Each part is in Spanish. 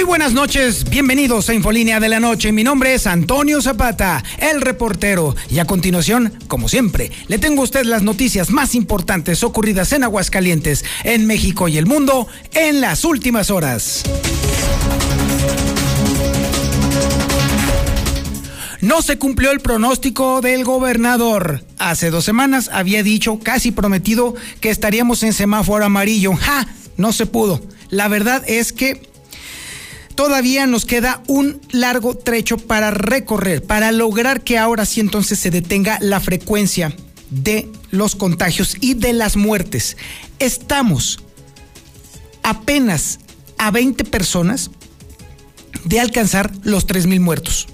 Muy buenas noches, bienvenidos a Infolínea de la Noche. Mi nombre es Antonio Zapata, el reportero. Y a continuación, como siempre, le tengo a usted las noticias más importantes ocurridas en Aguascalientes, en México y el mundo en las últimas horas. No se cumplió el pronóstico del gobernador. Hace dos semanas había dicho, casi prometido, que estaríamos en semáforo amarillo. ¡Ja! No se pudo. La verdad es que todavía nos queda un largo trecho para recorrer, para lograr que ahora sí entonces se detenga la frecuencia de los contagios y de las muertes. Estamos apenas a 20 personas de alcanzar los 3.000 muertos.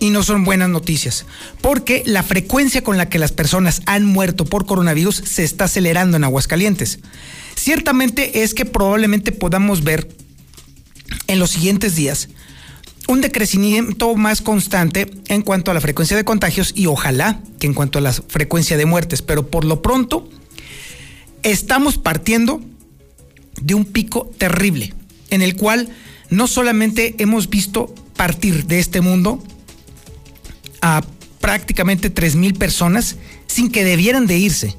Y no son buenas noticias, porque la frecuencia con la que las personas han muerto por coronavirus se está acelerando en Aguascalientes. Ciertamente es que probablemente podamos ver en los siguientes días un decrecimiento más constante en cuanto a la frecuencia de contagios y ojalá que en cuanto a la frecuencia de muertes, pero por lo pronto estamos partiendo de un pico terrible en el cual no solamente hemos visto partir de este mundo a prácticamente 3.000 personas sin que debieran de irse,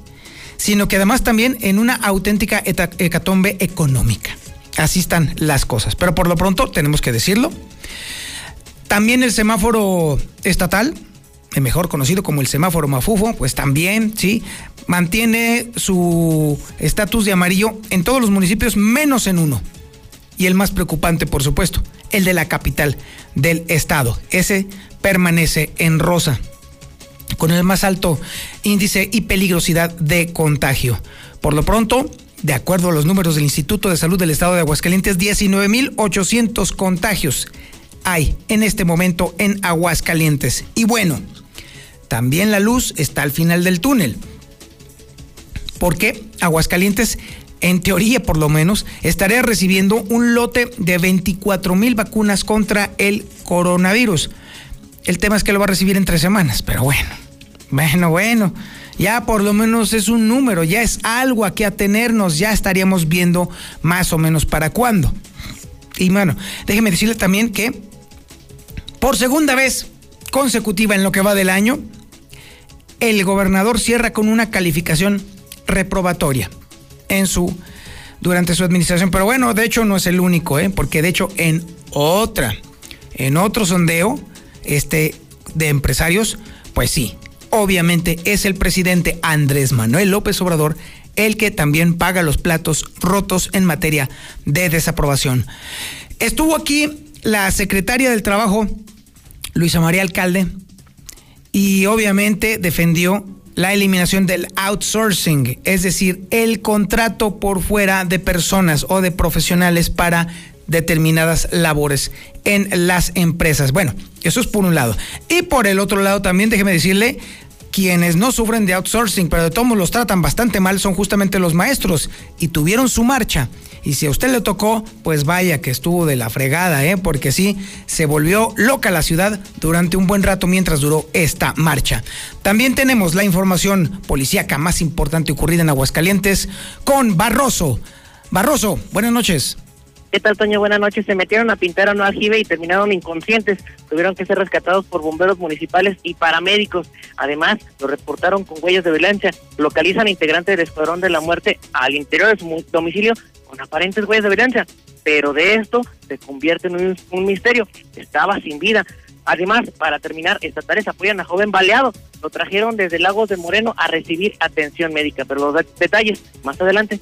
sino que además también en una auténtica hecatombe económica. Así están las cosas. Pero por lo pronto tenemos que decirlo. También el semáforo estatal, mejor conocido como el semáforo mafufo, pues también, sí, mantiene su estatus de amarillo en todos los municipios menos en uno. Y el más preocupante, por supuesto, el de la capital del estado. Ese permanece en rosa, con el más alto índice y peligrosidad de contagio. Por lo pronto, de acuerdo a los números del Instituto de Salud del Estado de Aguascalientes, 19.800 contagios hay en este momento en Aguascalientes. Y bueno, también la luz está al final del túnel. Porque Aguascalientes, en teoría por lo menos, estaría recibiendo un lote de 24 mil vacunas contra el coronavirus. El tema es que lo va a recibir en tres semanas, pero bueno, bueno, bueno ya por lo menos es un número, ya es algo a que atenernos, ya estaríamos viendo más o menos para cuándo. Y bueno, déjeme decirle también que por segunda vez consecutiva en lo que va del año, el gobernador cierra con una calificación reprobatoria en su durante su administración, pero bueno, de hecho no es el único, ¿eh? porque de hecho en otra, en otro sondeo este de empresarios, pues sí, obviamente es el presidente Andrés Manuel López Obrador el que también paga los platos rotos en materia de desaprobación. Estuvo aquí la secretaria del Trabajo, Luisa María Alcalde, y obviamente defendió la eliminación del outsourcing, es decir, el contrato por fuera de personas o de profesionales para determinadas labores en las empresas. Bueno, eso es por un lado. Y por el otro lado también déjeme decirle quienes no sufren de outsourcing, pero de todos los tratan bastante mal, son justamente los maestros y tuvieron su marcha. Y si a usted le tocó, pues vaya que estuvo de la fregada, ¿eh? porque sí, se volvió loca la ciudad durante un buen rato mientras duró esta marcha. También tenemos la información policíaca más importante ocurrida en Aguascalientes con Barroso. Barroso, buenas noches. ¿Qué tal, Toño? Buenas noches. Se metieron a pintar a un aljibe y terminaron inconscientes. Tuvieron que ser rescatados por bomberos municipales y paramédicos. Además, lo reportaron con huellas de violencia. Localizan integrantes del Escuadrón de la Muerte al interior de su domicilio con aparentes huellas de violencia. Pero de esto se convierte en un, un misterio. Estaba sin vida. Además, para terminar, estatales apoyan a joven baleado. Lo trajeron desde Lagos de Moreno a recibir atención médica. Pero los detalles más adelante.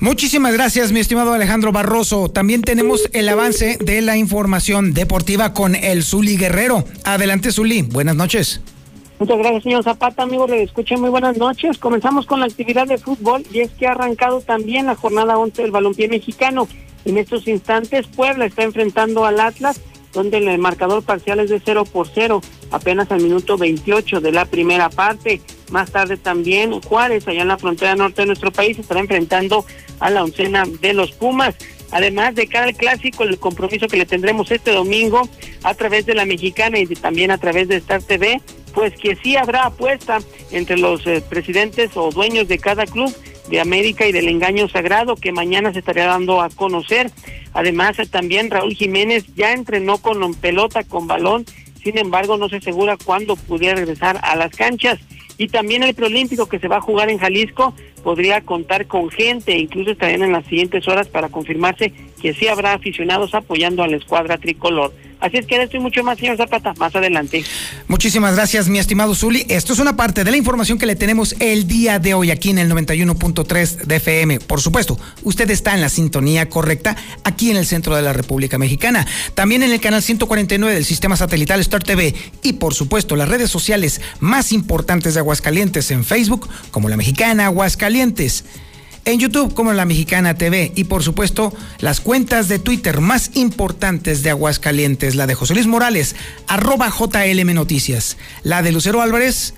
Muchísimas gracias, mi estimado Alejandro Barroso. También tenemos el avance de la información deportiva con el Zuli Guerrero. Adelante, Zuli. Buenas noches. Muchas gracias, señor Zapata. Amigos, le escuché muy buenas noches. Comenzamos con la actividad de fútbol y es que ha arrancado también la jornada 11 del balompié mexicano. En estos instantes, Puebla está enfrentando al Atlas, donde el marcador parcial es de 0 por 0, apenas al minuto 28 de la primera parte. Más tarde también Juárez, allá en la frontera norte de nuestro país, estará enfrentando a la oncena de los Pumas. Además de cada clásico, el compromiso que le tendremos este domingo a través de la mexicana y también a través de Star TV, pues que sí habrá apuesta entre los eh, presidentes o dueños de cada club de América y del engaño sagrado que mañana se estaría dando a conocer. Además, eh, también Raúl Jiménez ya entrenó con pelota, con balón, sin embargo no se asegura cuándo pudiera regresar a las canchas. Y también el preolímpico que se va a jugar en Jalisco podría contar con gente, incluso estarían en las siguientes horas para confirmarse que sí habrá aficionados apoyando a la escuadra tricolor. Así es que esto y mucho más, señor Zapata, más adelante. Muchísimas gracias, mi estimado Zuli. Esto es una parte de la información que le tenemos el día de hoy aquí en el 91.3 de FM. Por supuesto, usted está en la sintonía correcta aquí en el centro de la República Mexicana. También en el canal 149 del sistema satelital Star TV y, por supuesto, las redes sociales más importantes de Aguascalientes en Facebook, como la mexicana Aguascalientes en YouTube como La Mexicana TV y por supuesto las cuentas de Twitter más importantes de Aguascalientes, la de José Luis Morales, arroba JLM Noticias, la de Lucero Álvarez,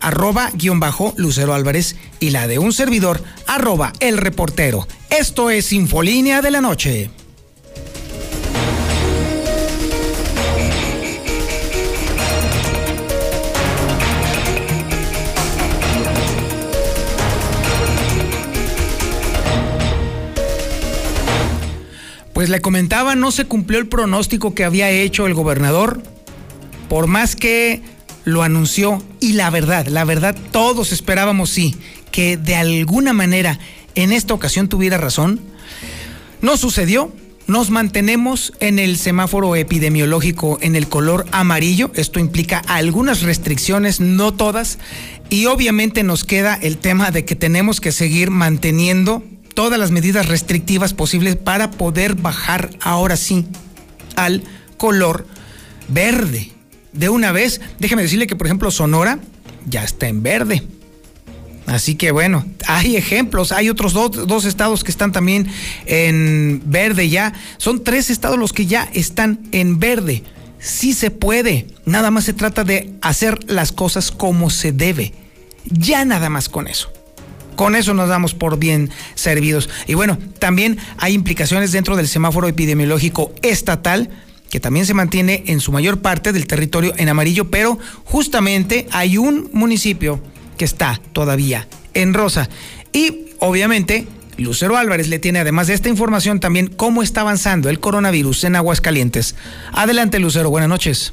arroba guion bajo Lucero Álvarez y la de un servidor, arroba el reportero. Esto es Infolínea de la Noche. Pues le comentaba, no se cumplió el pronóstico que había hecho el gobernador, por más que lo anunció. Y la verdad, la verdad, todos esperábamos, sí, que de alguna manera en esta ocasión tuviera razón. No sucedió. Nos mantenemos en el semáforo epidemiológico en el color amarillo. Esto implica algunas restricciones, no todas. Y obviamente nos queda el tema de que tenemos que seguir manteniendo todas las medidas restrictivas posibles para poder bajar ahora sí al color verde. De una vez, déjeme decirle que por ejemplo Sonora ya está en verde. Así que bueno, hay ejemplos, hay otros dos, estados que están también en verde ya. Son tres estados los que ya están en verde. Sí se puede, nada más se trata de hacer las cosas como se debe. Ya nada más con eso. Con eso nos damos por bien servidos. Y bueno, también hay implicaciones dentro del semáforo epidemiológico estatal que también se mantiene en su mayor parte del territorio en amarillo, pero justamente hay un municipio que está todavía en rosa. Y obviamente Lucero Álvarez le tiene, además de esta información, también cómo está avanzando el coronavirus en Aguascalientes. Adelante, Lucero, buenas noches.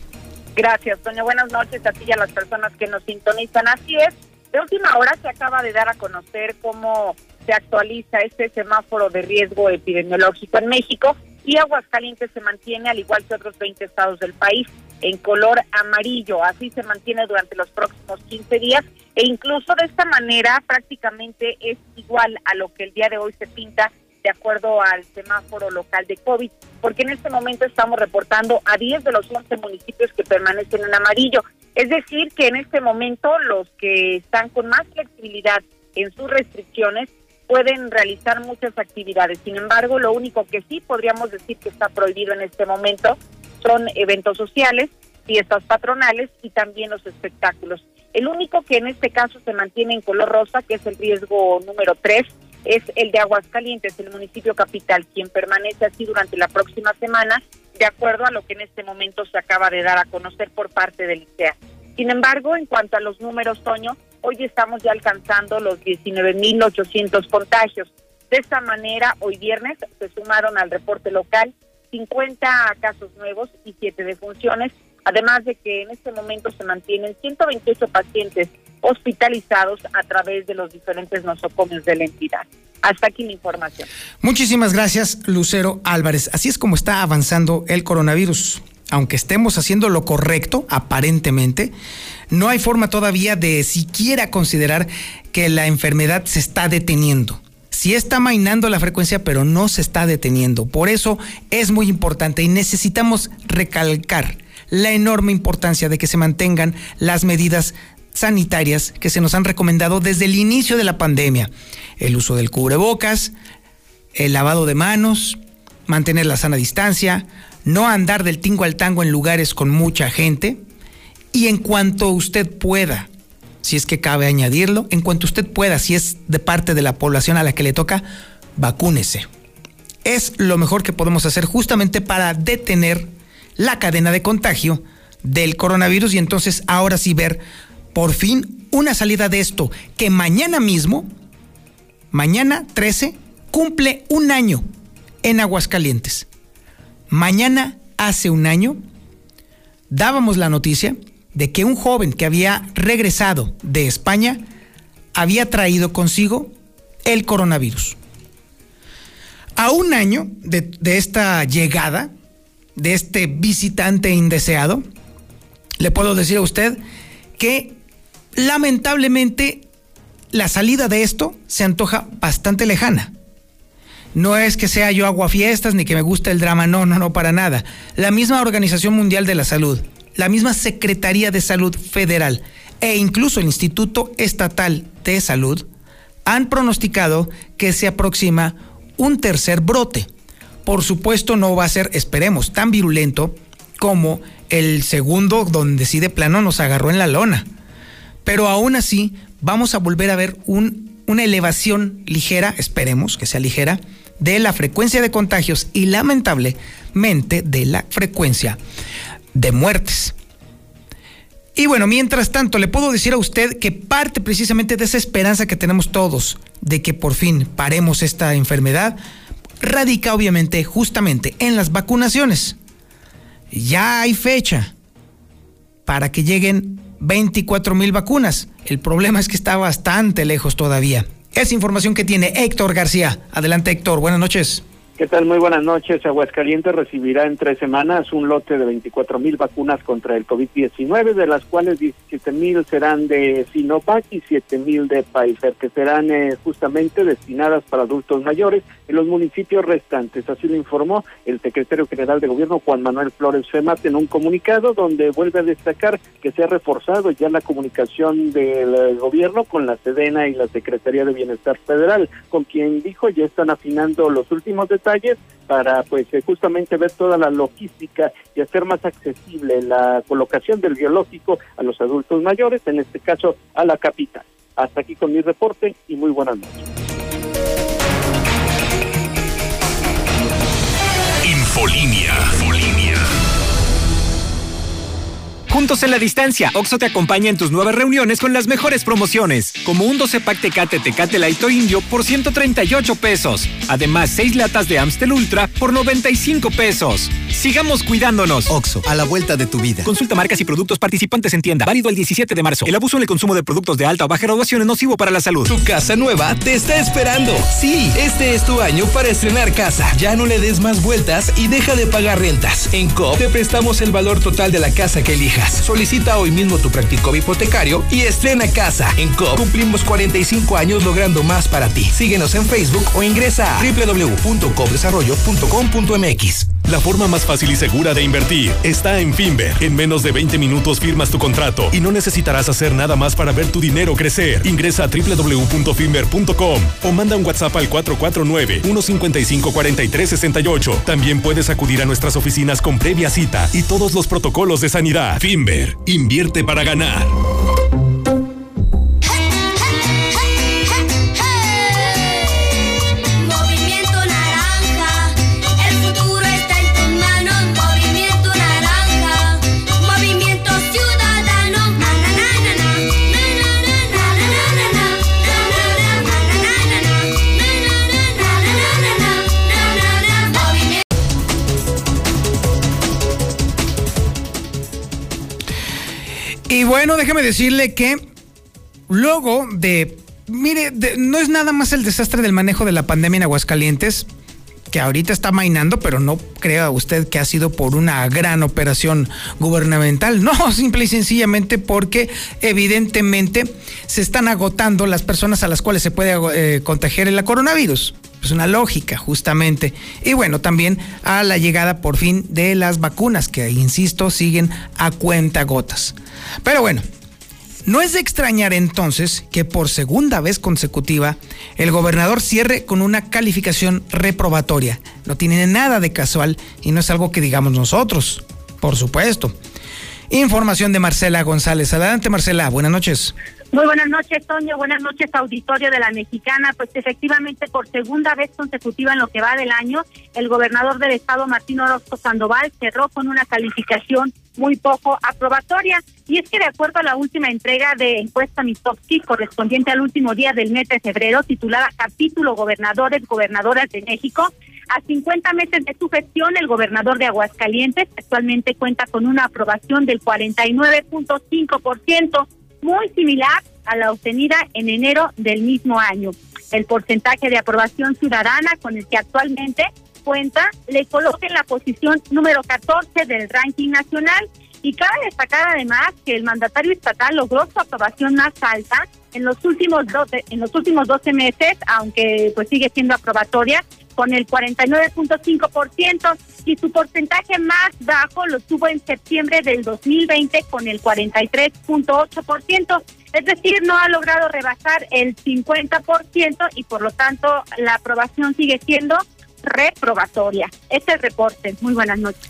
Gracias, Toño. Buenas noches a ti y a las personas que nos sintonizan. Así es, de última hora se acaba de dar a conocer cómo se actualiza este semáforo de riesgo epidemiológico en México y Aguascalientes se mantiene, al igual que otros 20 estados del país, en color amarillo. Así se mantiene durante los próximos 15 días e incluso de esta manera prácticamente es igual a lo que el día de hoy se pinta de acuerdo al semáforo local de COVID, porque en este momento estamos reportando a 10 de los 11 municipios que permanecen en amarillo. Es decir, que en este momento los que están con más flexibilidad en sus restricciones pueden realizar muchas actividades. Sin embargo, lo único que sí podríamos decir que está prohibido en este momento son eventos sociales, fiestas patronales y también los espectáculos. El único que en este caso se mantiene en color rosa, que es el riesgo número 3, es el de Aguascalientes, el municipio capital, quien permanece así durante la próxima semana de acuerdo a lo que en este momento se acaba de dar a conocer por parte del ICEA. Sin embargo, en cuanto a los números, Toño, hoy estamos ya alcanzando los 19.800 contagios. De esta manera, hoy viernes se sumaron al reporte local 50 casos nuevos y 7 defunciones, además de que en este momento se mantienen 128 pacientes hospitalizados a través de los diferentes nosocomios de la entidad. Hasta aquí mi información. Muchísimas gracias, Lucero Álvarez. Así es como está avanzando el coronavirus. Aunque estemos haciendo lo correcto, aparentemente, no hay forma todavía de siquiera considerar que la enfermedad se está deteniendo. Sí está mainando la frecuencia, pero no se está deteniendo. Por eso es muy importante y necesitamos recalcar la enorme importancia de que se mantengan las medidas sanitarias que se nos han recomendado desde el inicio de la pandemia. El uso del cubrebocas, el lavado de manos, mantener la sana distancia, no andar del tingo al tango en lugares con mucha gente y en cuanto usted pueda si es que cabe añadirlo, en cuanto usted pueda, si es de parte de la población a la que le toca, vacúnese. Es lo mejor que podemos hacer justamente para detener la cadena de contagio del coronavirus y entonces ahora sí ver por fin una salida de esto que mañana mismo, mañana 13, cumple un año en Aguascalientes. Mañana, hace un año, dábamos la noticia de que un joven que había regresado de España había traído consigo el coronavirus. A un año de, esta llegada, de este visitante indeseado, le puedo decir a usted que lamentablemente la salida de esto se antoja bastante lejana. No es que sea yo fiestas ni que me guste el drama, no, no, no, para nada. La misma Organización Mundial de la Salud, la misma Secretaría de Salud Federal e incluso el Instituto Estatal de Salud han pronosticado que se aproxima un tercer brote. Por supuesto no va a ser, esperemos, tan virulento como el segundo donde sí de plano nos agarró en la lona. Pero aún así vamos a volver a ver una elevación ligera, esperemos que sea ligera, de la frecuencia de contagios y lamentablemente de la frecuencia de muertes. Y bueno, mientras tanto, le puedo decir a usted que parte precisamente de esa esperanza que tenemos todos de que por fin paremos esta enfermedad, radica obviamente justamente en las vacunaciones. Ya hay fecha para que lleguen 24 mil vacunas. El problema es que está bastante lejos todavía. Es información que tiene Héctor García. Adelante Héctor, buenas noches. ¿Qué tal? Muy buenas noches. Aguascalientes recibirá en tres semanas un lote de 24 mil vacunas contra el COVID-19, de las cuales 17 mil serán de Sinovac y 7 mil de Pfizer, que serán eh, justamente destinadas para adultos mayores en los municipios restantes. Así lo informó el secretario general de Gobierno, Juan Manuel Flores Femat, en un comunicado donde vuelve a destacar que se ha reforzado ya la comunicación del gobierno con la Sedena y la Secretaría de Bienestar Federal, con quien dijo ya están afinando los últimos detalles para pues eh, justamente ver toda la logística y hacer más accesible la colocación del biológico a los adultos mayores, en este caso a la capital. Hasta aquí con mi reporte y muy buenas noches. Infolinia. Juntos en la distancia, Oxo te acompaña en tus nuevas reuniones con las mejores promociones, como un 12 pack Tecate Tecate Light Indio por 138 pesos. Además, 6 latas de Amstel Ultra por 95 pesos. Sigamos cuidándonos. Oxo, a la vuelta de tu vida. Consulta marcas y productos participantes en tienda. Válido el 17 de marzo. El abuso en el consumo de productos de alta o baja graduación es nocivo para la salud. Tu casa nueva te está esperando. Sí, este es tu año para estrenar casa. Ya no le des más vueltas y deja de pagar rentas. En COP te prestamos el valor total de la casa que elijas. Solicita hoy mismo tu práctico hipotecario y estrena casa. En COP cumplimos 45 años logrando más para ti. Síguenos en Facebook o ingresa a www.copdesarrollo.com.mx. La forma más fácil y segura de invertir está en Finver. En menos de 20 minutos firmas tu contrato y no necesitarás hacer nada más para ver tu dinero crecer. Ingresa a www.finver.com o manda un WhatsApp al 449-155-4368. También puedes acudir a nuestras oficinas con previa cita y todos los protocolos de sanidad. Finver, invierte para ganar. Bueno, déjeme decirle que luego de, mire, no es nada más el desastre del manejo de la pandemia en Aguascalientes, que ahorita está mainando, pero no crea usted que ha sido por una gran operación gubernamental. No, simple y sencillamente porque evidentemente se están agotando las personas a las cuales se puede eh, contagiar el coronavirus. Es una lógica, justamente. Y bueno, también a la llegada por fin de las vacunas, que insisto, siguen a cuenta gotas. Pero bueno, no es de extrañar entonces que por segunda vez consecutiva el gobernador cierre con una calificación reprobatoria. No tiene nada de casual y no es algo que digamos nosotros, por supuesto. Información de Marcela González. Adelante Marcela, buenas noches. Muy buenas noches, Toño. Buenas noches, auditorio de la Mexicana. Pues efectivamente, por segunda vez consecutiva en lo que va del año, el gobernador del estado, Martín Orozco Sandoval, cerró con una calificación muy poco aprobatoria. Y es que de acuerdo a la última entrega de encuesta Mitofsky, correspondiente al último día del mes de febrero, titulada Capítulo Gobernadores, Gobernadoras de México, a 50 meses de su gestión, el gobernador de Aguascalientes actualmente cuenta con una aprobación del 49.5% muy similar a la obtenida en enero del mismo año. El porcentaje de aprobación ciudadana con el que actualmente cuenta le coloca en la posición número 14 del ranking nacional y cabe destacar además que el mandatario estatal logró su aprobación más alta en los últimos 12, en los últimos 12 meses, aunque pues sigue siendo aprobatoria con el 49.5% y su porcentaje más bajo lo tuvo en septiembre del 2020 con el 43.8%, es decir, no ha logrado rebasar el 50% y por lo tanto la aprobación sigue siendo reprobatoria. Este es el reporte. Muy buenas noches.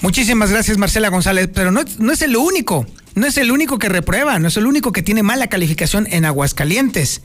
Muchísimas gracias Marcela González, pero no, no es el único, no es el único que reprueba, no es el único que tiene mala calificación en Aguascalientes.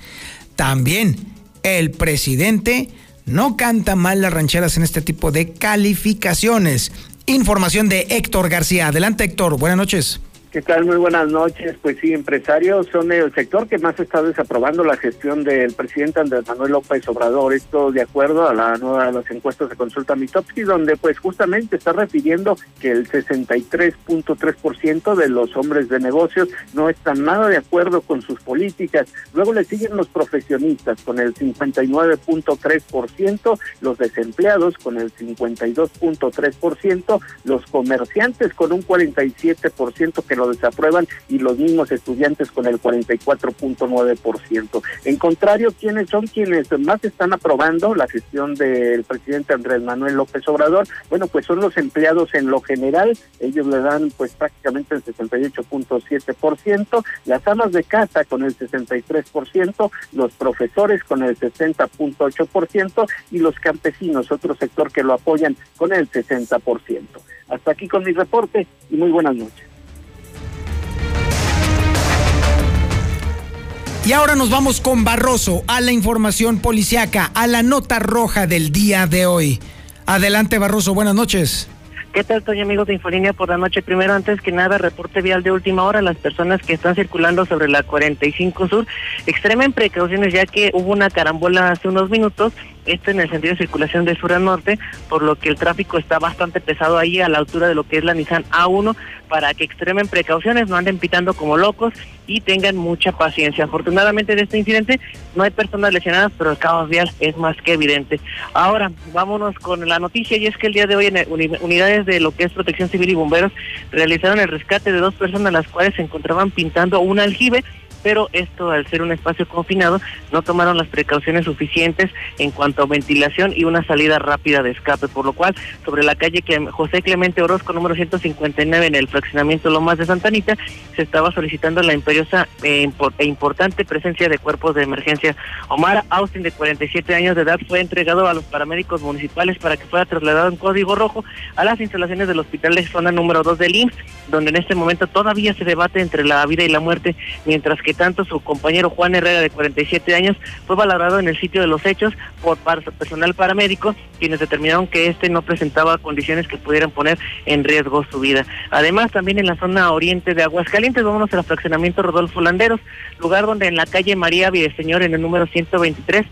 También el presidente no canta mal las rancheras en este tipo de calificaciones. Información de Héctor García. Adelante Héctor, buenas noches. ¿Qué tal? Muy buenas noches. Pues sí, empresarios son el sector que más está desaprobando la gestión del presidente Andrés Manuel López Obrador. Esto de acuerdo a la nueva de las encuestas de consulta Mitofsky, donde pues justamente está refiriendo que el 63.3% de los hombres de negocios no están nada de acuerdo con sus políticas. Luego le siguen los profesionistas con el 59.3%, los desempleados con el 52.3%, los comerciantes con un 47% que lo desaprueban y los mismos estudiantes con el 44.9%. En contrario, ¿quiénes son quienes más están aprobando la gestión del presidente Andrés Manuel López Obrador? Bueno, pues son los empleados en lo general, ellos le dan pues prácticamente el 68.7%, las amas de casa con el 63%, los profesores con el 60.8% y los campesinos, otro sector que lo apoyan con el 60%. Hasta aquí con mi reporte y muy buenas noches. Y ahora nos vamos con Barroso a la información policiaca, a la nota roja del día de hoy. Adelante Barroso, buenas noches. ¿Qué tal, estoy amigos de Infolínea por la noche? Primero, antes que nada, reporte vial de última hora. Las personas que están circulando sobre la 45 Sur extremen precauciones ya que hubo una carambola hace unos minutos esto en el sentido de circulación de sur a norte, por lo que el tráfico está bastante pesado ahí a la altura de lo que es la Nissan A1, para que extremen precauciones, no anden pitando como locos y tengan mucha paciencia. Afortunadamente de este incidente no hay personas lesionadas, pero el caos vial es más que evidente. Ahora, vámonos con la noticia y es que el día de hoy en unidades de lo que es protección civil y bomberos realizaron el rescate de dos personas las cuales se encontraban pintando un aljibe pero esto al ser un espacio confinado no tomaron las precauciones suficientes en cuanto a ventilación y una salida rápida de escape, por lo cual sobre la calle José Clemente Orozco número 159 en el fraccionamiento Lomas de Santanita se estaba solicitando la imperiosa e, e importante presencia de cuerpos de emergencia. Omar Austin de 47 años de edad fue entregado a los paramédicos municipales para que fuera trasladado en código rojo a las instalaciones del hospital de zona número 2 del IMSS, donde en este momento todavía se debate entre la vida y la muerte, mientras que tanto su compañero Juan Herrera de 47 años fue valorado en el sitio de los hechos por personal paramédico, quienes determinaron que este no presentaba condiciones que pudieran poner en riesgo su vida. Además, también en la zona oriente de Aguascalientes, vámonos al fraccionamiento Rodolfo Landeros, lugar donde en la calle María Villaseñor, en el número 123,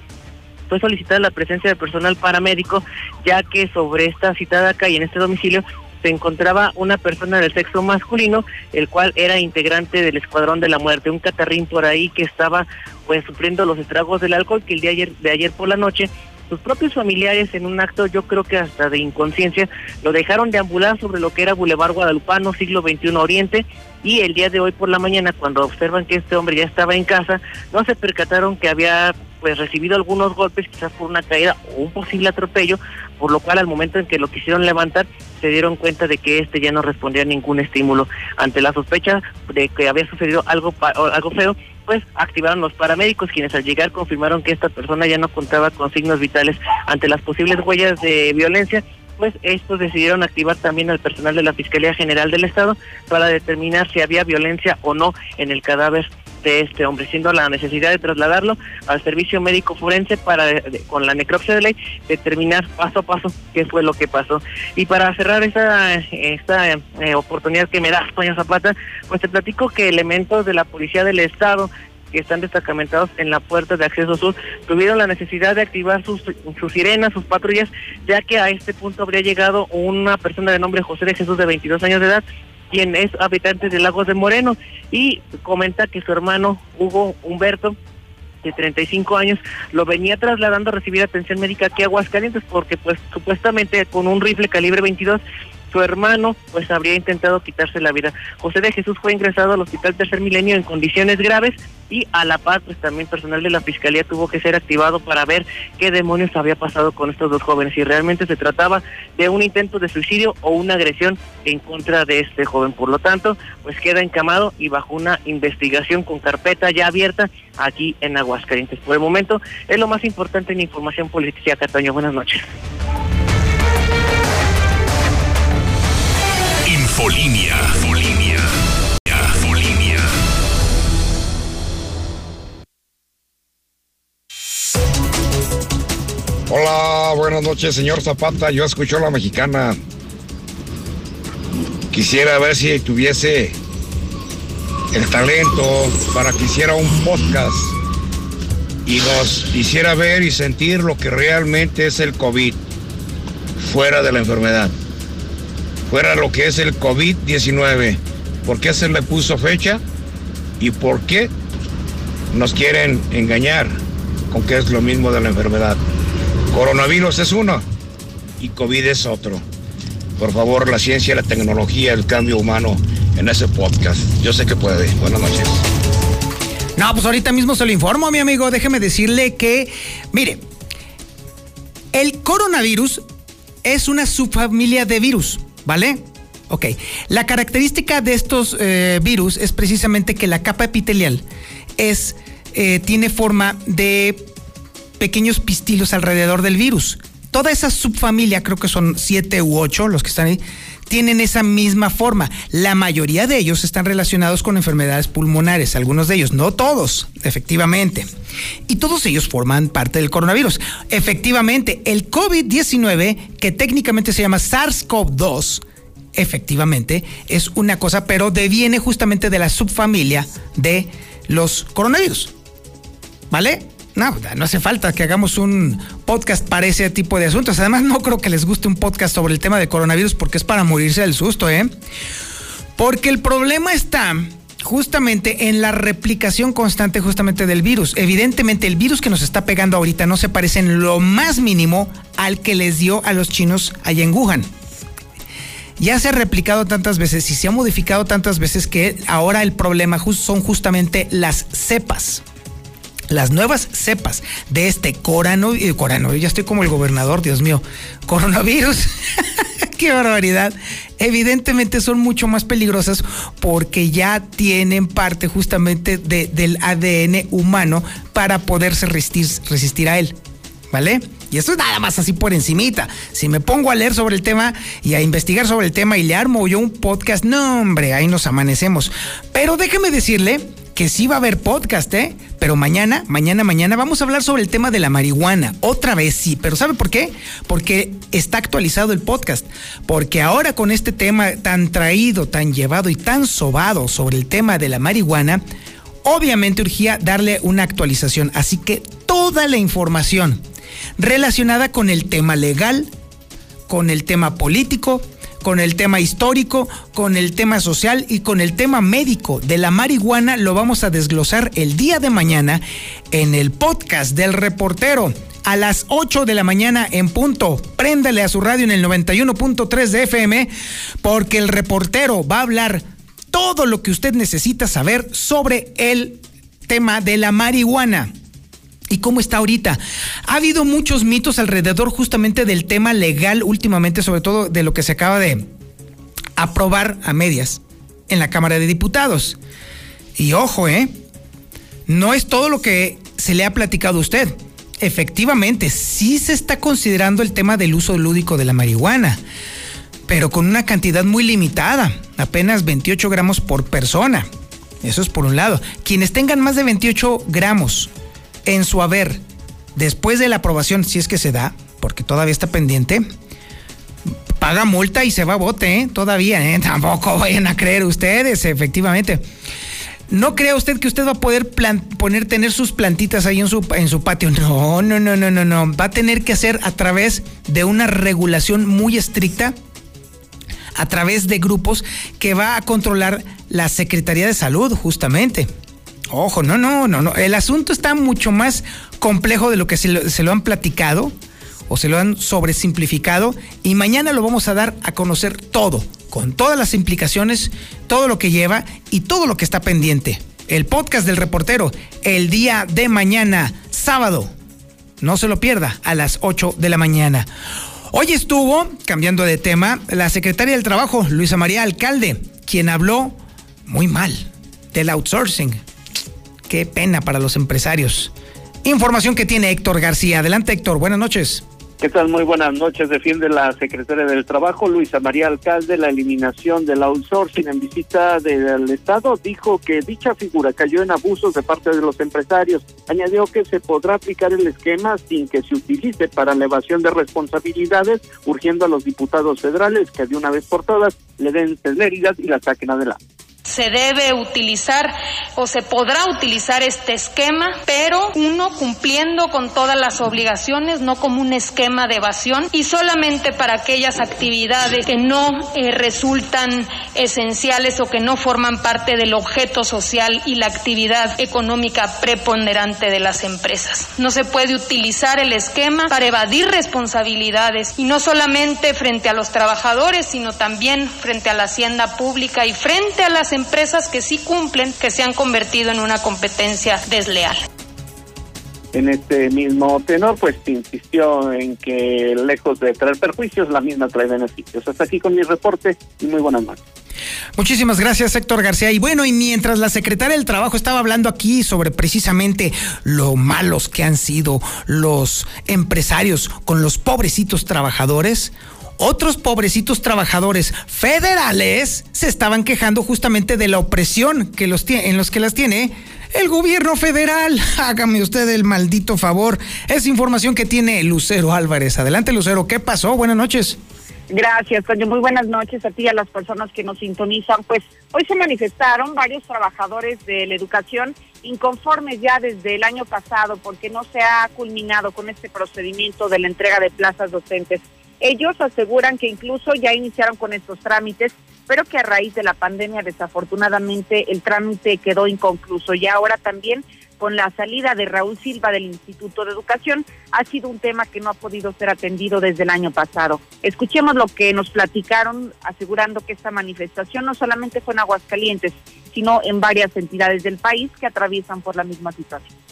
fue solicitada la presencia de personal paramédico, ya que sobre esta citada calle, en este domicilio, se encontraba una persona del sexo masculino, el cual era integrante del Escuadrón de la Muerte, un catarrín por ahí que estaba pues sufriendo los estragos del alcohol que el día de ayer por la noche sus propios familiares en un acto yo creo que hasta de inconsciencia lo dejaron de ambular sobre lo que era Boulevard Guadalupano, siglo XXI Oriente, y el día de hoy por la mañana cuando observan que este hombre ya estaba en casa, no se percataron que había pues recibido algunos golpes, quizás por una caída o un posible atropello, por lo cual al momento en que lo quisieron levantar se dieron cuenta de que este ya no respondía a ningún estímulo. Ante la sospecha de que había sucedido algo algo feo, pues activaron los paramédicos quienes al llegar confirmaron que esta persona ya no contaba con signos vitales ante las posibles huellas de violencia pues estos decidieron activar también al personal de la Fiscalía General del Estado para determinar si había violencia o no en el cadáver de este hombre, siendo la necesidad de trasladarlo al servicio médico forense para, con la necropsia de ley, determinar paso a paso qué fue lo que pasó. Y para cerrar esta, esta eh, oportunidad que me da Toño Zapata, pues te platico que elementos de la Policía del Estado que están destacamentados en la puerta de acceso sur tuvieron la necesidad de activar sus, sus sirenas, sus patrullas, ya que a este punto habría llegado una persona de nombre José de Jesús de 22 años de edad, quien es habitante de Lagos de Moreno y comenta que su hermano Hugo Humberto de 35 años lo venía trasladando a recibir atención médica aquí a Aguascalientes porque pues supuestamente con un rifle calibre 22 su hermano pues habría intentado quitarse la vida. José de Jesús fue ingresado al Hospital Tercer Milenio en condiciones graves y a la par pues también personal de la Fiscalía tuvo que ser activado para ver qué demonios había pasado con estos dos jóvenes, si realmente se trataba de un intento de suicidio o una agresión en contra de este joven. Por lo tanto, pues queda encamado y bajo una investigación con carpeta ya abierta aquí en Aguascalientes. Por el momento es lo más importante en información política, Cataño. Buenas noches. Infolinia. Infolinia. Infolinia. Hola, buenas noches, señor Zapata. Yo escucho a la mexicana. Quisiera ver si tuviese el talento para que hiciera un podcast y nos hiciera ver y sentir lo que realmente es el COVID fuera de la enfermedad fuera lo que es el COVID-19. ¿Por qué se le puso fecha? ¿Y por qué nos quieren engañar con que es lo mismo de la enfermedad? Coronavirus es uno y COVID es otro. Por favor, la ciencia, la tecnología, el cambio humano en ese podcast. Yo sé que puede. Buenas noches. No, pues ahorita mismo se lo informo, mi amigo. Déjeme decirle que, mire, el coronavirus es una subfamilia de virus. ¿Vale? Ok. La característica de estos eh, virus es precisamente que la capa epitelial es, eh, tiene forma de pequeños pistilos alrededor del virus. Toda esa subfamilia, creo que son siete u ocho los que están ahí, tienen esa misma forma. La mayoría de ellos están relacionados con enfermedades pulmonares, algunos de ellos, no todos, efectivamente. Y todos ellos forman parte del coronavirus. Efectivamente, el COVID-19, que técnicamente se llama SARS-CoV-2, efectivamente, es una cosa, pero deviene justamente de la subfamilia de los coronavirus. ¿Vale? No, no hace falta que hagamos un podcast para ese tipo de asuntos. Además, no creo que les guste un podcast sobre el tema de coronavirus porque es para morirse del susto, ¿eh? Porque el problema está justamente en la replicación constante justamente del virus. Evidentemente el virus que nos está pegando ahorita no se parece en lo más mínimo al que les dio a los chinos allá en Wuhan. Ya se ha replicado tantas veces y se ha modificado tantas veces que ahora el problema son justamente las cepas las nuevas cepas de este corano, eh, ya estoy como el gobernador, Dios mío, coronavirus. Qué barbaridad. Evidentemente son mucho más peligrosas porque ya tienen parte justamente del ADN humano para poderse resistir, resistir a él. ¿Vale? Y esto es nada más así por encimita. Si me pongo a leer sobre el tema y a investigar sobre el tema y le armo yo un podcast, no hombre, ahí nos amanecemos. Pero déjeme decirle que sí va a haber podcast, ¿eh? Pero mañana, mañana, mañana vamos a hablar sobre el tema de la marihuana. Otra vez sí, pero ¿sabe por qué? Porque está actualizado el podcast. Porque ahora con este tema tan traído, tan llevado y tan sobado sobre el tema de la marihuana, obviamente urgía darle una actualización. Así que toda la información relacionada con el tema legal, con el tema político, con el tema histórico, con el tema social y con el tema médico de la marihuana lo vamos a desglosar el día de mañana en el podcast del reportero a las 8 de la mañana en punto. Préndale a su radio en el 91.3 de FM porque el reportero va a hablar todo lo que usted necesita saber sobre el tema de la marihuana. ¿Y cómo está ahorita? Ha habido muchos mitos alrededor justamente del tema legal últimamente, sobre todo de lo que se acaba de aprobar a medias en la Cámara de Diputados. Y ojo, ¿eh? No es todo lo que se le ha platicado a usted. Efectivamente, sí se está considerando el tema del uso lúdico de la marihuana, pero con una cantidad muy limitada, apenas 28 gramos por persona. Eso es por un lado. Quienes tengan más de 28 gramos en su haber después de la aprobación, si es que se da, porque todavía está pendiente, paga multa y se va a bote, ¿eh? Todavía, ¿eh? Tampoco vayan a creer ustedes, efectivamente. ¿No cree usted que usted va a poder poner, tener sus plantitas ahí en su, en su patio? No, no, no, no, no, no. Va a tener que hacer a través de una regulación muy estricta, a través de grupos que va a controlar la Secretaría de Salud, justamente. Ojo, no, no, no, no. El asunto está mucho más complejo de lo que se lo, han platicado o se lo han sobresimplificado y mañana lo vamos a dar a conocer todo con todas las implicaciones, todo lo que lleva y todo lo que está pendiente. El podcast del reportero, el día de mañana, sábado. No se lo pierda a las 8 de la mañana. Hoy estuvo, cambiando de tema, la secretaria del Trabajo, Luisa María Alcalde, quien habló muy mal del outsourcing. Qué pena para los empresarios. Información que tiene Héctor García. Adelante Héctor, buenas noches. ¿Qué tal? Muy buenas noches. Defiende la secretaria del Trabajo, Luisa María Alcalde, la eliminación del outsourcing en visita del Estado. Dijo que dicha figura cayó en abusos de parte de los empresarios. Añadió que se podrá aplicar el esquema sin que se utilice para la evasión de responsabilidades, urgiendo a los diputados federales que de una vez por todas le den celeridad y la saquen adelante se debe utilizar o se podrá utilizar este esquema, pero uno cumpliendo con todas las obligaciones, no como un esquema de evasión y solamente para aquellas actividades que no eh, resultan esenciales o que no forman parte del objeto social y la actividad económica preponderante de las empresas. No se puede utilizar el esquema para evadir responsabilidades y no solamente frente a los trabajadores, sino también frente a la hacienda pública y frente a las que sí cumplen, que se han convertido en una competencia desleal. En este mismo tenor, pues insistió en que lejos de traer perjuicios, la misma trae beneficios. Hasta aquí con mi reporte y muy buenas noches. Muchísimas gracias, Héctor García. Y bueno, y mientras la secretaria del Trabajo estaba hablando aquí sobre precisamente lo malos que han sido los empresarios con los pobrecitos trabajadores, otros pobrecitos trabajadores federales se estaban quejando justamente de la opresión que los en los que las tiene el gobierno federal. Hágame usted el maldito favor. Es información que tiene Lucero Álvarez. Adelante, Lucero. ¿Qué pasó? Buenas noches. Gracias, Toño. Muy buenas noches a ti y a las personas que nos sintonizan. Pues hoy se manifestaron varios trabajadores de la educación inconformes ya desde el año pasado porque no se ha culminado con este procedimiento de la entrega de plazas docentes. Ellos aseguran que incluso ya iniciaron con estos trámites, pero que a raíz de la pandemia desafortunadamente el trámite quedó inconcluso y ahora también con la salida de Raúl Silva del Instituto de Educación ha sido un tema que no ha podido ser atendido desde el año pasado. Escuchemos lo que nos platicaron asegurando que esta manifestación no solamente fue en Aguascalientes, sino en varias entidades del país que atraviesan por la misma situación.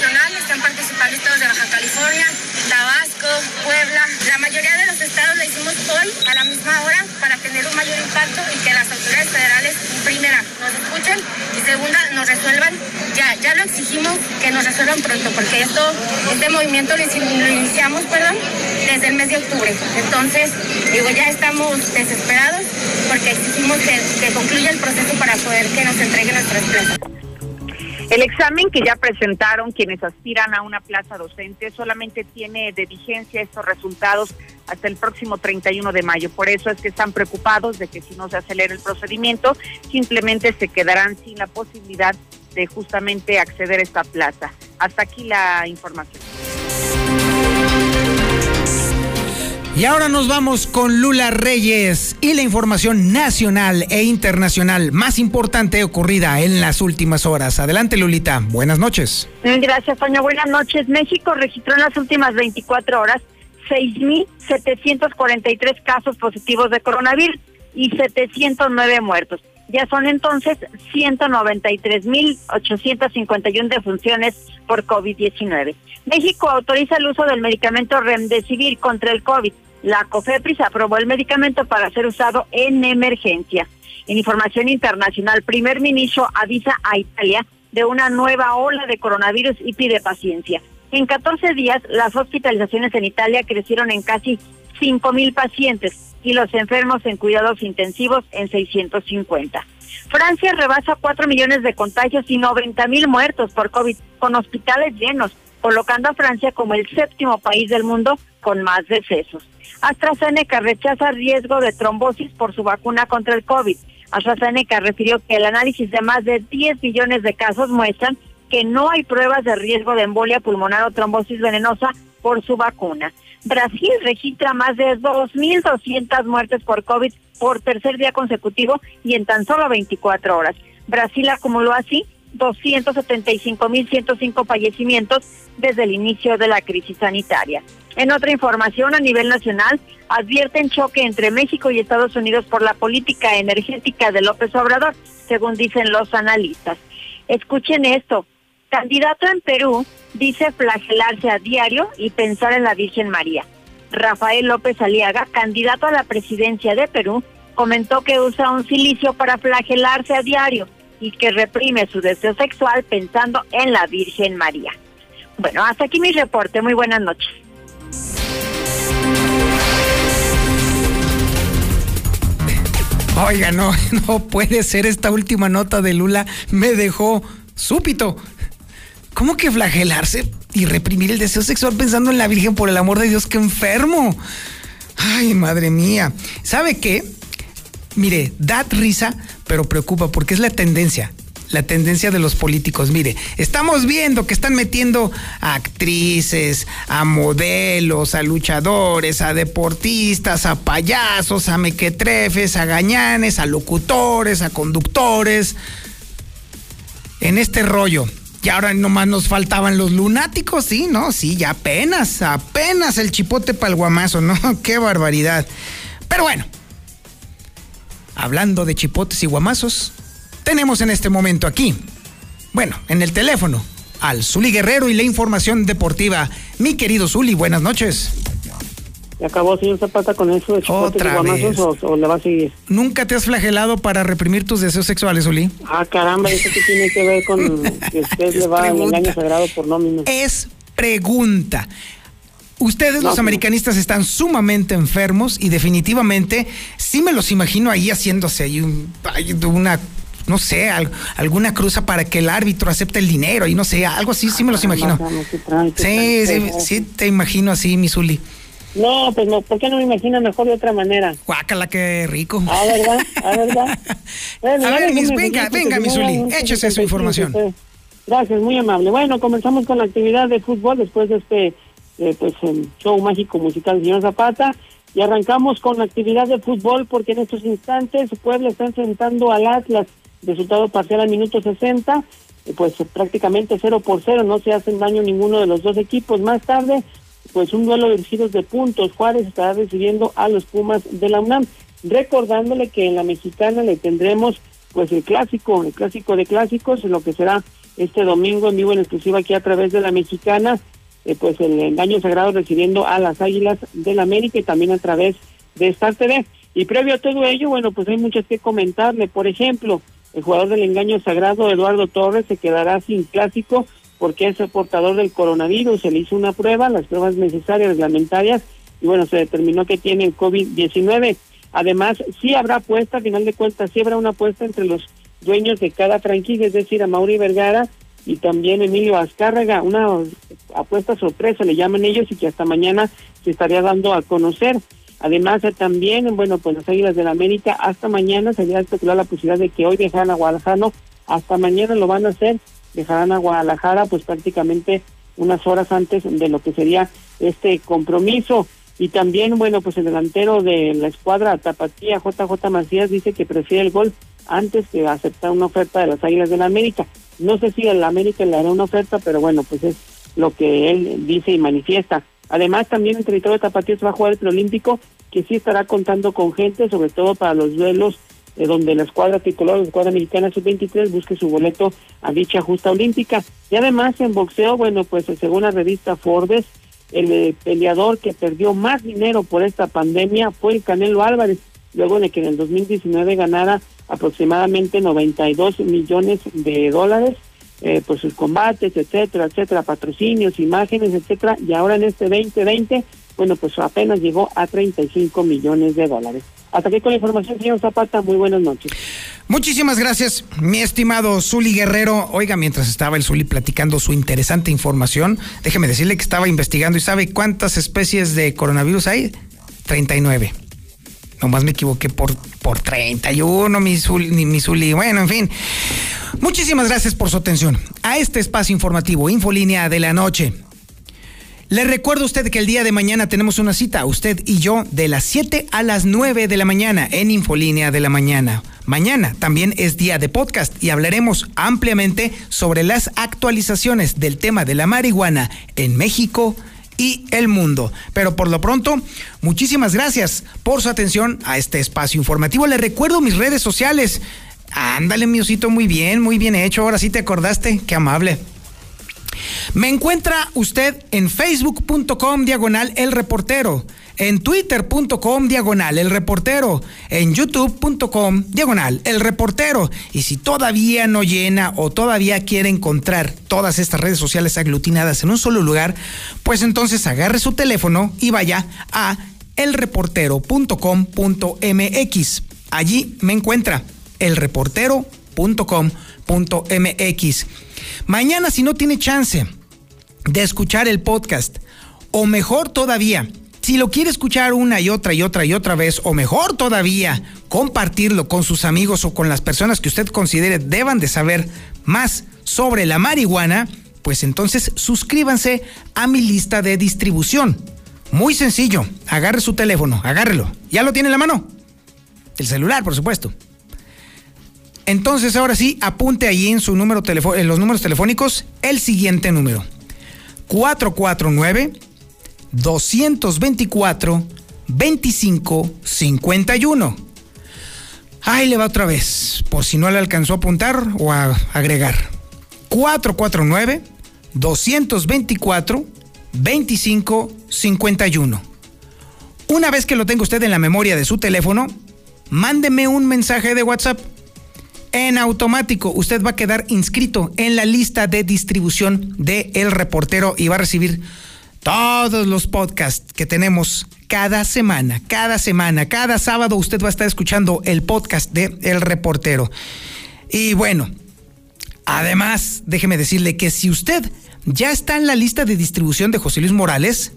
Nacional están participando estados de Baja California, Tabasco, Puebla. La mayoría de los estados la hicimos hoy a la misma hora para tener un mayor impacto y que las autoridades federales, primera, nos escuchen y segunda, nos resuelvan ya. Ya lo exigimos que nos resuelvan pronto porque esto, este movimiento lo iniciamos, perdón, desde el mes de octubre. Entonces, digo, ya estamos desesperados porque exigimos que, que concluya el proceso para poder que nos entreguen nuestras plazas. El examen que ya presentaron quienes aspiran a una plaza docente solamente tiene de vigencia estos resultados hasta el próximo 31 de mayo. Por eso es que están preocupados de que si no se acelera el procedimiento, simplemente se quedarán sin la posibilidad de justamente acceder a esta plaza. Hasta aquí la información. Y ahora nos vamos con Lula Reyes y la información nacional e internacional más importante ocurrida en las últimas horas. Adelante, Lulita. Buenas noches. Gracias, Toño. Buenas noches. México registró en las últimas 24 horas 6.743 casos positivos de coronavirus y 709 muertos. Ya son entonces 193.851 defunciones por COVID-19. México autoriza el uso del medicamento Remdesivir contra el COVID. La COFEPRIS aprobó el medicamento para ser usado en emergencia. En información internacional, primer ministro avisa a Italia de una nueva ola de coronavirus y pide paciencia. En 14 días, las hospitalizaciones en Italia crecieron en casi 5.000 pacientes y los enfermos en cuidados intensivos en 650. Francia rebasa 4 millones de contagios y 90 mil muertos por COVID, con hospitales llenos, colocando a Francia como el séptimo país del mundo con más decesos. AstraZeneca rechaza riesgo de trombosis por su vacuna contra el COVID. AstraZeneca refirió que el análisis de más de 10 millones de casos muestran que no hay pruebas de riesgo de embolia pulmonar o trombosis venenosa por su vacuna. Brasil registra más de 2.200 muertes por COVID por tercer día consecutivo y en tan solo 24 horas. Brasil acumuló así 275.105 fallecimientos desde el inicio de la crisis sanitaria. En otra información a nivel nacional, advierten choque entre México y Estados Unidos por la política energética de López Obrador, según dicen los analistas. Escuchen esto, candidato en Perú dice flagelarse a diario y pensar en la Virgen María. Rafael López Aliaga, candidato a la presidencia de Perú, comentó que usa un silicio para flagelarse a diario y que reprime su deseo sexual pensando en la Virgen María. Bueno, hasta aquí mi reporte. Muy buenas noches. Oiga, no, no puede ser esta última nota de Lula. Me dejó súpito. ¿Cómo que flagelarse y reprimir el deseo sexual pensando en la Virgen por el amor de Dios? ¡Qué enfermo! Ay, madre mía. ¿Sabe qué? Mire, da risa, pero preocupa porque es la tendencia la tendencia de los políticos. Mire, estamos viendo que están metiendo a actrices, a modelos, a luchadores, a deportistas, a payasos, a mequetrefes, a gañanes, a locutores, a conductores. En este rollo. Y ahora nomás nos faltaban los lunáticos, sí, ¿no? Sí, ya apenas, apenas el chipote para el guamazo, ¿no? Qué barbaridad. Pero bueno, hablando de chipotes y guamazos, tenemos en este momento aquí, bueno, en el teléfono, al Zuli Guerrero y la información deportiva. Mi querido Zuli, buenas noches. ¿Y acabó, señor Zapata, con eso de chipotes y guamazos o, le va a seguir? ¿Nunca te has flagelado para reprimir tus deseos sexuales, Zuli? Ah, caramba, ¿eso qué tiene que ver con que usted le va al engaño sagrado por nómina? Es pregunta. Ustedes los americanistas están sumamente enfermos y definitivamente sí me los imagino ahí haciéndose ahí una no sé, alguna cruza para que el árbitro acepte el dinero y no sé, algo así, sí me los imagino. Sí, sí, sí, te imagino así, Misuli. No, pues no, ¿por qué no me imagino mejor de otra manera? Guácala, qué rico. Ah, ¿verdad? Ah, ¿verdad? a ver, mis, venga, venga, Misuli, échese su información. Gracias, muy amable. Bueno, comenzamos con la actividad de fútbol después de este eh, pues show mágico musical del señor Zapata. Y arrancamos con la actividad de fútbol porque en estos instantes Puebla está enfrentando al Atlas. Resultado parcial al minuto 60, eh, pues prácticamente 0 por 0, no se hacen daño ninguno de los dos equipos. Más tarde, pues un duelo de giros de puntos. Juárez estará recibiendo a los Pumas de la UNAM. Recordándole que en la mexicana le tendremos pues el clásico, el clásico de clásicos, lo que será este domingo en vivo en exclusiva aquí a través de la mexicana, eh, pues el engaño sagrado recibiendo a las Águilas del América y también a través de Star TV. Y previo a todo ello, bueno, pues hay muchas que comentarle. Por ejemplo, el jugador del engaño sagrado, Eduardo Torres, se quedará sin clásico porque es el portador del coronavirus. Se le hizo una prueba, las pruebas necesarias, reglamentarias, y bueno, se determinó que tiene el COVID-19. Además, sí habrá apuesta, a final de cuentas, sí habrá una apuesta entre los dueños de cada franquicia, es decir, a Mauri Vergara y también Emilio Azcárraga, una apuesta sorpresa, le llaman ellos, y que hasta mañana se estaría dando a conocer. Además, también, bueno, pues las Águilas del la América, hasta mañana se había especulado la posibilidad de que hoy dejaran a Guadalajara, hasta mañana lo van a hacer, dejarán a Guadalajara pues prácticamente unas horas antes de lo que sería este compromiso. Y también, bueno, pues el delantero de la escuadra Tapatía, JJ Macías, dice que prefiere el gol antes que aceptar una oferta de las Águilas del la América. No sé si el América le hará una oferta, pero bueno, pues es lo que él dice y manifiesta. Además, también el territorio de Tapatío se va a jugar el preolímpico, que sí estará contando con gente, sobre todo para los duelos eh, donde la escuadra tricolor, la escuadra mexicana sub-23, busque su boleto a dicha justa olímpica. Y además, en boxeo, bueno, pues según la revista Forbes, el eh, peleador que perdió más dinero por esta pandemia fue el Canelo Álvarez, luego de que en el 2019 ganara aproximadamente 92 millones de dólares eh, pues sus combates, etcétera, etcétera, patrocinios, imágenes, etcétera, y ahora en este 2020, bueno, pues apenas llegó a 35 millones de dólares. Hasta aquí con la información, señor Zapata, muy buenas noches. Muchísimas gracias, mi estimado Zuli Guerrero. Oiga, mientras estaba el Zuli platicando su interesante información, déjeme decirle que estaba investigando y sabe cuántas especies de coronavirus hay. 39. Nomás me equivoqué por, por 31, mi Zuli, mi Zuli. Bueno, en fin. Muchísimas gracias por su atención a este espacio informativo, Infolínea de la Noche. Le recuerdo a usted que el día de mañana tenemos una cita, usted y yo, de las 7 a las 9 de la mañana en Infolínea de la Mañana. Mañana también es día de podcast y hablaremos ampliamente sobre las actualizaciones del tema de la marihuana en México y el mundo. Pero por lo pronto, muchísimas gracias por su atención a este espacio informativo. Le recuerdo mis redes sociales. Ándale, mi osito, muy bien, muy bien hecho. Ahora sí te acordaste, qué amable. Me encuentra usted en facebook.com diagonal el reportero, en twitter.com diagonal el reportero, en youtube.com diagonal el reportero. Y si todavía no llena o todavía quiere encontrar todas estas redes sociales aglutinadas en un solo lugar, pues entonces agarre su teléfono y vaya a elreportero.com.mx. Allí me encuentra elreportero.com.mx. Mañana si no tiene chance de escuchar el podcast, o mejor todavía, si lo quiere escuchar una y otra y otra y otra vez, o mejor todavía, compartirlo con sus amigos o con las personas que usted considere deban de saber más sobre la marihuana, pues entonces suscríbanse a mi lista de distribución. Muy sencillo, agarre su teléfono, agárrelo. ¿Ya lo tiene en la mano? El celular, por supuesto. Entonces, ahora sí, apunte ahí en su número en los números telefónicos el siguiente número. 449 224 2551. Ahí le va otra vez, por si no le alcanzó a apuntar o a agregar. 449 224 2551. Una vez que lo tenga usted en la memoria de su teléfono, mándeme un mensaje de WhatsApp en automático usted va a quedar inscrito en la lista de distribución de El Reportero y va a recibir todos los podcasts que tenemos cada semana, cada semana, cada sábado usted va a estar escuchando el podcast de El Reportero. Y bueno, además, déjeme decirle que si usted ya está en la lista de distribución de José Luis Morales,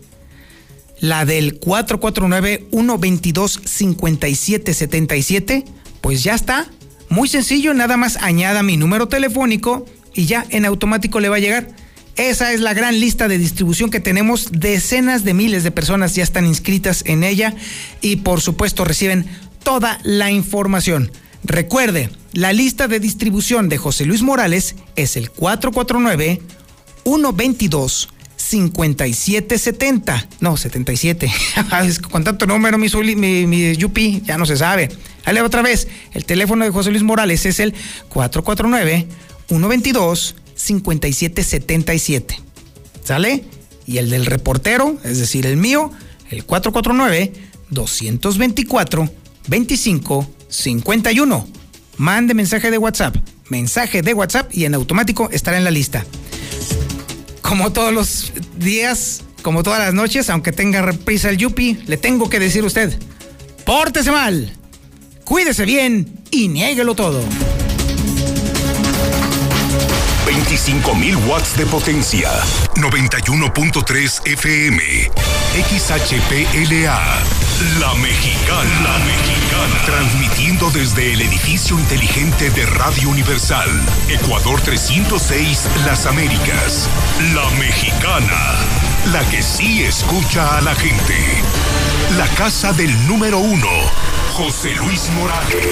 la del 449-122-5777, pues ya está muy sencillo, nada más añada mi número telefónico y ya en automático le va a llegar. Esa es la gran lista de distribución que tenemos. Decenas de miles de personas ya están inscritas en ella y por supuesto reciben toda la información. Recuerde, la lista de distribución de José Luis Morales es el 449 122 5770. No, 77. Con tanto número, mi, mi, mi Yupi, ya no se sabe. Dale otra vez. El teléfono de José Luis Morales es el 449-122-5777. ¿Sale? Y el del reportero, es decir, el mío, el 449-224-2551. Mande mensaje de WhatsApp. Mensaje de WhatsApp y en automático estará en la lista como todos los días, como todas las noches, aunque tenga reprisa el Yupi, le tengo que decir a usted, pórtese mal, cuídese bien y niéguelo todo. 25.000 watts de potencia, 91.3 FM, XHPLA, La Mexicana, La Mexicana, transmitiendo desde el edificio inteligente de Radio Universal, Ecuador 306, Las Américas, La Mexicana, la que sí escucha a la gente, la casa del número uno, José Luis Morales.